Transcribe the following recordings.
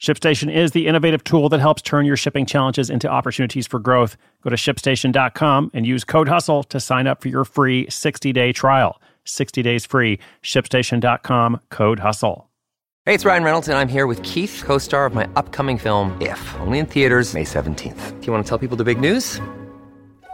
ShipStation is the innovative tool that helps turn your shipping challenges into opportunities for growth. Go to shipstation.com and use code HUSTLE to sign up for your free 60 day trial. 60 days free. ShipStation.com, code HUSTLE. Hey, it's Ryan Reynolds, and I'm here with Keith, co star of my upcoming film, If, only in theaters, May 17th. Do you want to tell people the big news?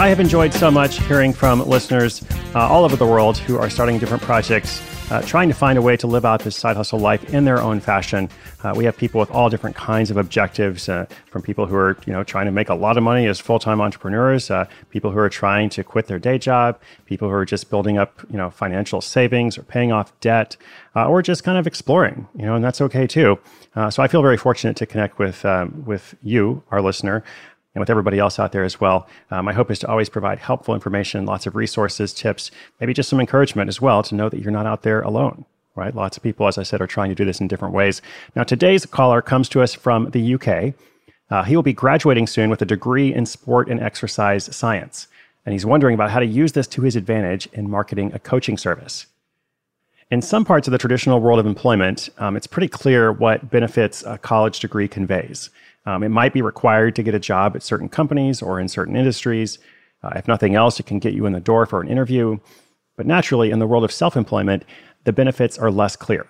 I have enjoyed so much hearing from listeners uh, all over the world who are starting different projects, uh, trying to find a way to live out this side hustle life in their own fashion. Uh, we have people with all different kinds of objectives, uh, from people who are you know trying to make a lot of money as full-time entrepreneurs, uh, people who are trying to quit their day job, people who are just building up you know financial savings or paying off debt, uh, or just kind of exploring. You know, and that's okay too. so I feel very fortunate to connect with um, with you, our listener and with everybody else out there as well. Uh, my hope is to always provide helpful information, lots of resources, tips, maybe just some encouragement as well to know that you're not out there alone. Right? Lots of people, as I said, are trying to do this in different ways. Now, today's caller comes to us from the UK. Uh, he will be graduating soon with a degree in sport and exercise science. And he's wondering about how to use this to his advantage in marketing a coaching service. In some parts of the traditional world of employment, um, it's pretty clear what benefits a college degree conveys. Um, it might be required to get a job at certain companies or in certain industries. Uh, if nothing else, it can get you in the door for an interview. But naturally, in the world of self employment, the benefits are less clear.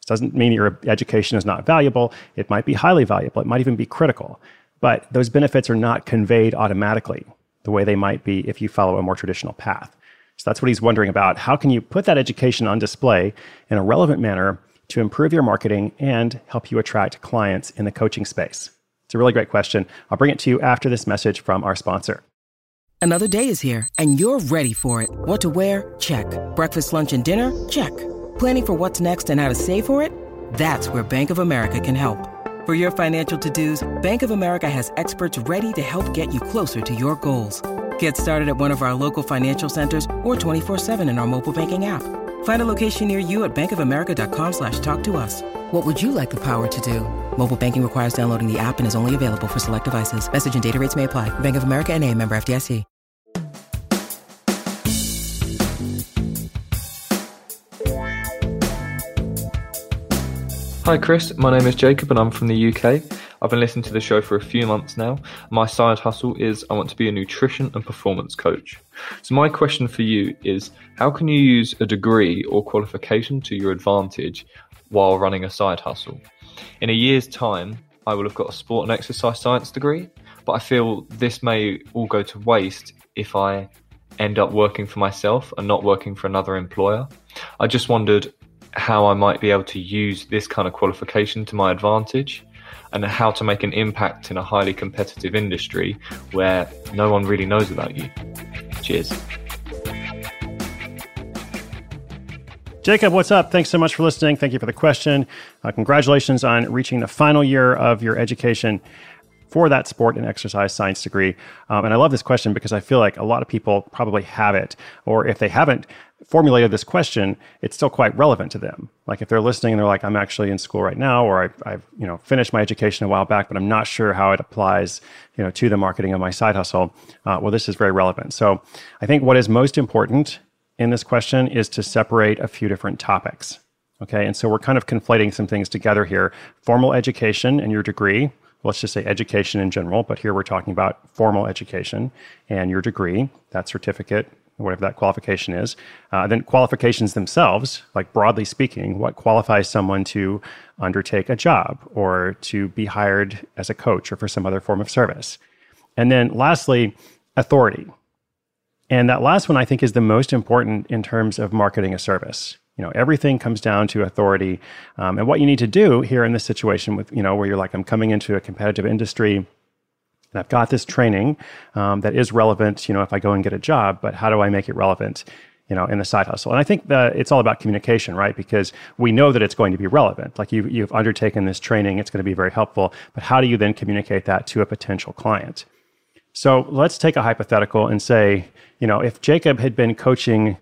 This doesn't mean your education is not valuable. It might be highly valuable, it might even be critical. But those benefits are not conveyed automatically the way they might be if you follow a more traditional path. So that's what he's wondering about. How can you put that education on display in a relevant manner to improve your marketing and help you attract clients in the coaching space? It's a really great question. I'll bring it to you after this message from our sponsor. Another day is here, and you're ready for it. What to wear? Check. Breakfast, lunch, and dinner? Check. Planning for what's next and how to save for it? That's where Bank of America can help. For your financial to dos, Bank of America has experts ready to help get you closer to your goals. Get started at one of our local financial centers or 24-7 in our mobile banking app. Find a location near you at bankofamerica.com slash talk to us. What would you like the power to do? Mobile banking requires downloading the app and is only available for select devices. Message and data rates may apply. Bank of America and a member FDIC. Hi Chris, my name is Jacob and I'm from the UK. I've been listening to the show for a few months now. My side hustle is I want to be a nutrition and performance coach. So my question for you is how can you use a degree or qualification to your advantage while running a side hustle. In a year's time, I will have got a sport and exercise science degree, but I feel this may all go to waste if I end up working for myself and not working for another employer. I just wondered how I might be able to use this kind of qualification to my advantage and how to make an impact in a highly competitive industry where no one really knows about you. Cheers. Jacob, what's up? Thanks so much for listening. Thank you for the question. Uh, congratulations on reaching the final year of your education for that sport and exercise science degree. Um, and I love this question because I feel like a lot of people probably have it, or if they haven't formulated this question, it's still quite relevant to them. Like if they're listening and they're like, "I'm actually in school right now," or I've, I've you know finished my education a while back, but I'm not sure how it applies, you know, to the marketing of my side hustle. Uh, well, this is very relevant. So I think what is most important in this question is to separate a few different topics. Okay, and so we're kind of conflating some things together here formal education and your degree. Let's just say education in general, but here we're talking about formal education and your degree, that certificate, whatever that qualification is. Uh, then qualifications themselves, like broadly speaking, what qualifies someone to undertake a job or to be hired as a coach or for some other form of service. And then lastly, authority. And that last one I think is the most important in terms of marketing a service. You know, everything comes down to authority. Um, and what you need to do here in this situation with, you know, where you're like, I'm coming into a competitive industry and I've got this training um, that is relevant, you know, if I go and get a job, but how do I make it relevant? you know, in the side hustle. And I think that it's all about communication, right? Because we know that it's going to be relevant. Like you, you've undertaken this training, it's going to be very helpful. But how do you then communicate that to a potential client? So let's take a hypothetical and say, you know, if Jacob had been coaching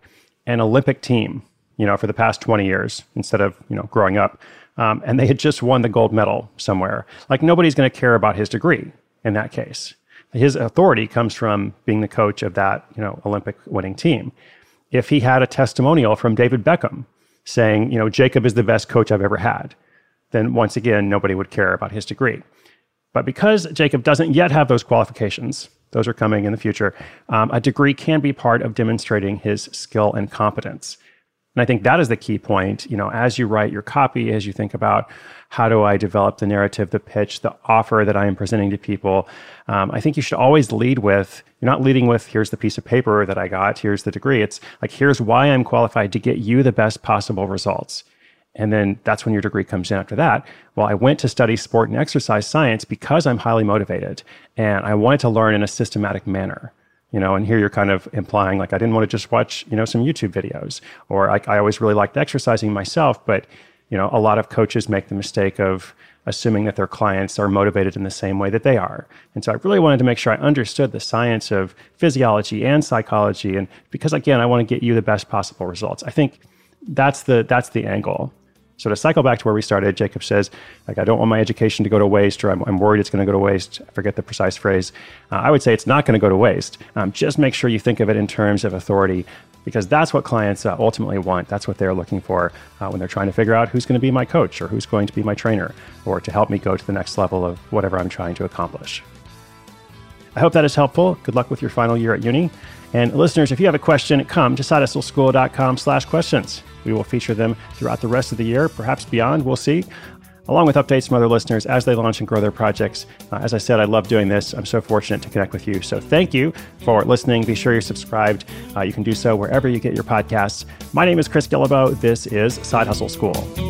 an Olympic team, you know, for the past 20 years instead of, you know, growing up, um, and they had just won the gold medal somewhere, like nobody's going to care about his degree in that case. His authority comes from being the coach of that, you know, Olympic winning team if he had a testimonial from David Beckham saying, you know, Jacob is the best coach I've ever had, then once again, nobody would care about his degree. But because Jacob doesn't yet have those qualifications, those are coming in the future, um, a degree can be part of demonstrating his skill and competence. And I think that is the key point. You know, as you write your copy, as you think about how do I develop the narrative, the pitch, the offer that I am presenting to people, um, I think you should always lead with. You're not leading with here's the piece of paper that I got, here's the degree. It's like here's why I'm qualified to get you the best possible results. And then that's when your degree comes in after that. Well, I went to study sport and exercise science because I'm highly motivated and I wanted to learn in a systematic manner you know and here you're kind of implying like i didn't want to just watch you know some youtube videos. Or I, I always really liked exercising myself but you know a lot of coaches make the mistake of assuming that their clients are motivated in the same way that they are. And so i really wanted to make sure i understood the science of physiology and psychology and because again i want to get you the best possible results. I think that's the that's the angle so to cycle back to where we started, Jacob says, like, I don't want my education to go to waste, or I'm, I'm worried it's going to go to waste. I forget the precise phrase. Uh, I would say it's not going to go to waste. Um, just make sure you think of it in terms of authority, because that's what clients uh, ultimately want. That's what they're looking for uh, when they're trying to figure out who's going to be my coach, or who's going to be my trainer, or to help me go to the next level of whatever I'm trying to accomplish. I hope that is helpful. Good luck with your final year at uni. And listeners, if you have a question, come to sidehustleschool.com slash questions. We will feature them throughout the rest of the year, perhaps beyond, we'll see, along with updates from other listeners as they launch and grow their projects. Uh, as I said, I love doing this. I'm so fortunate to connect with you. So thank you for listening. Be sure you're subscribed. Uh, you can do so wherever you get your podcasts. My name is Chris Guillebeau. This is Side Hustle School.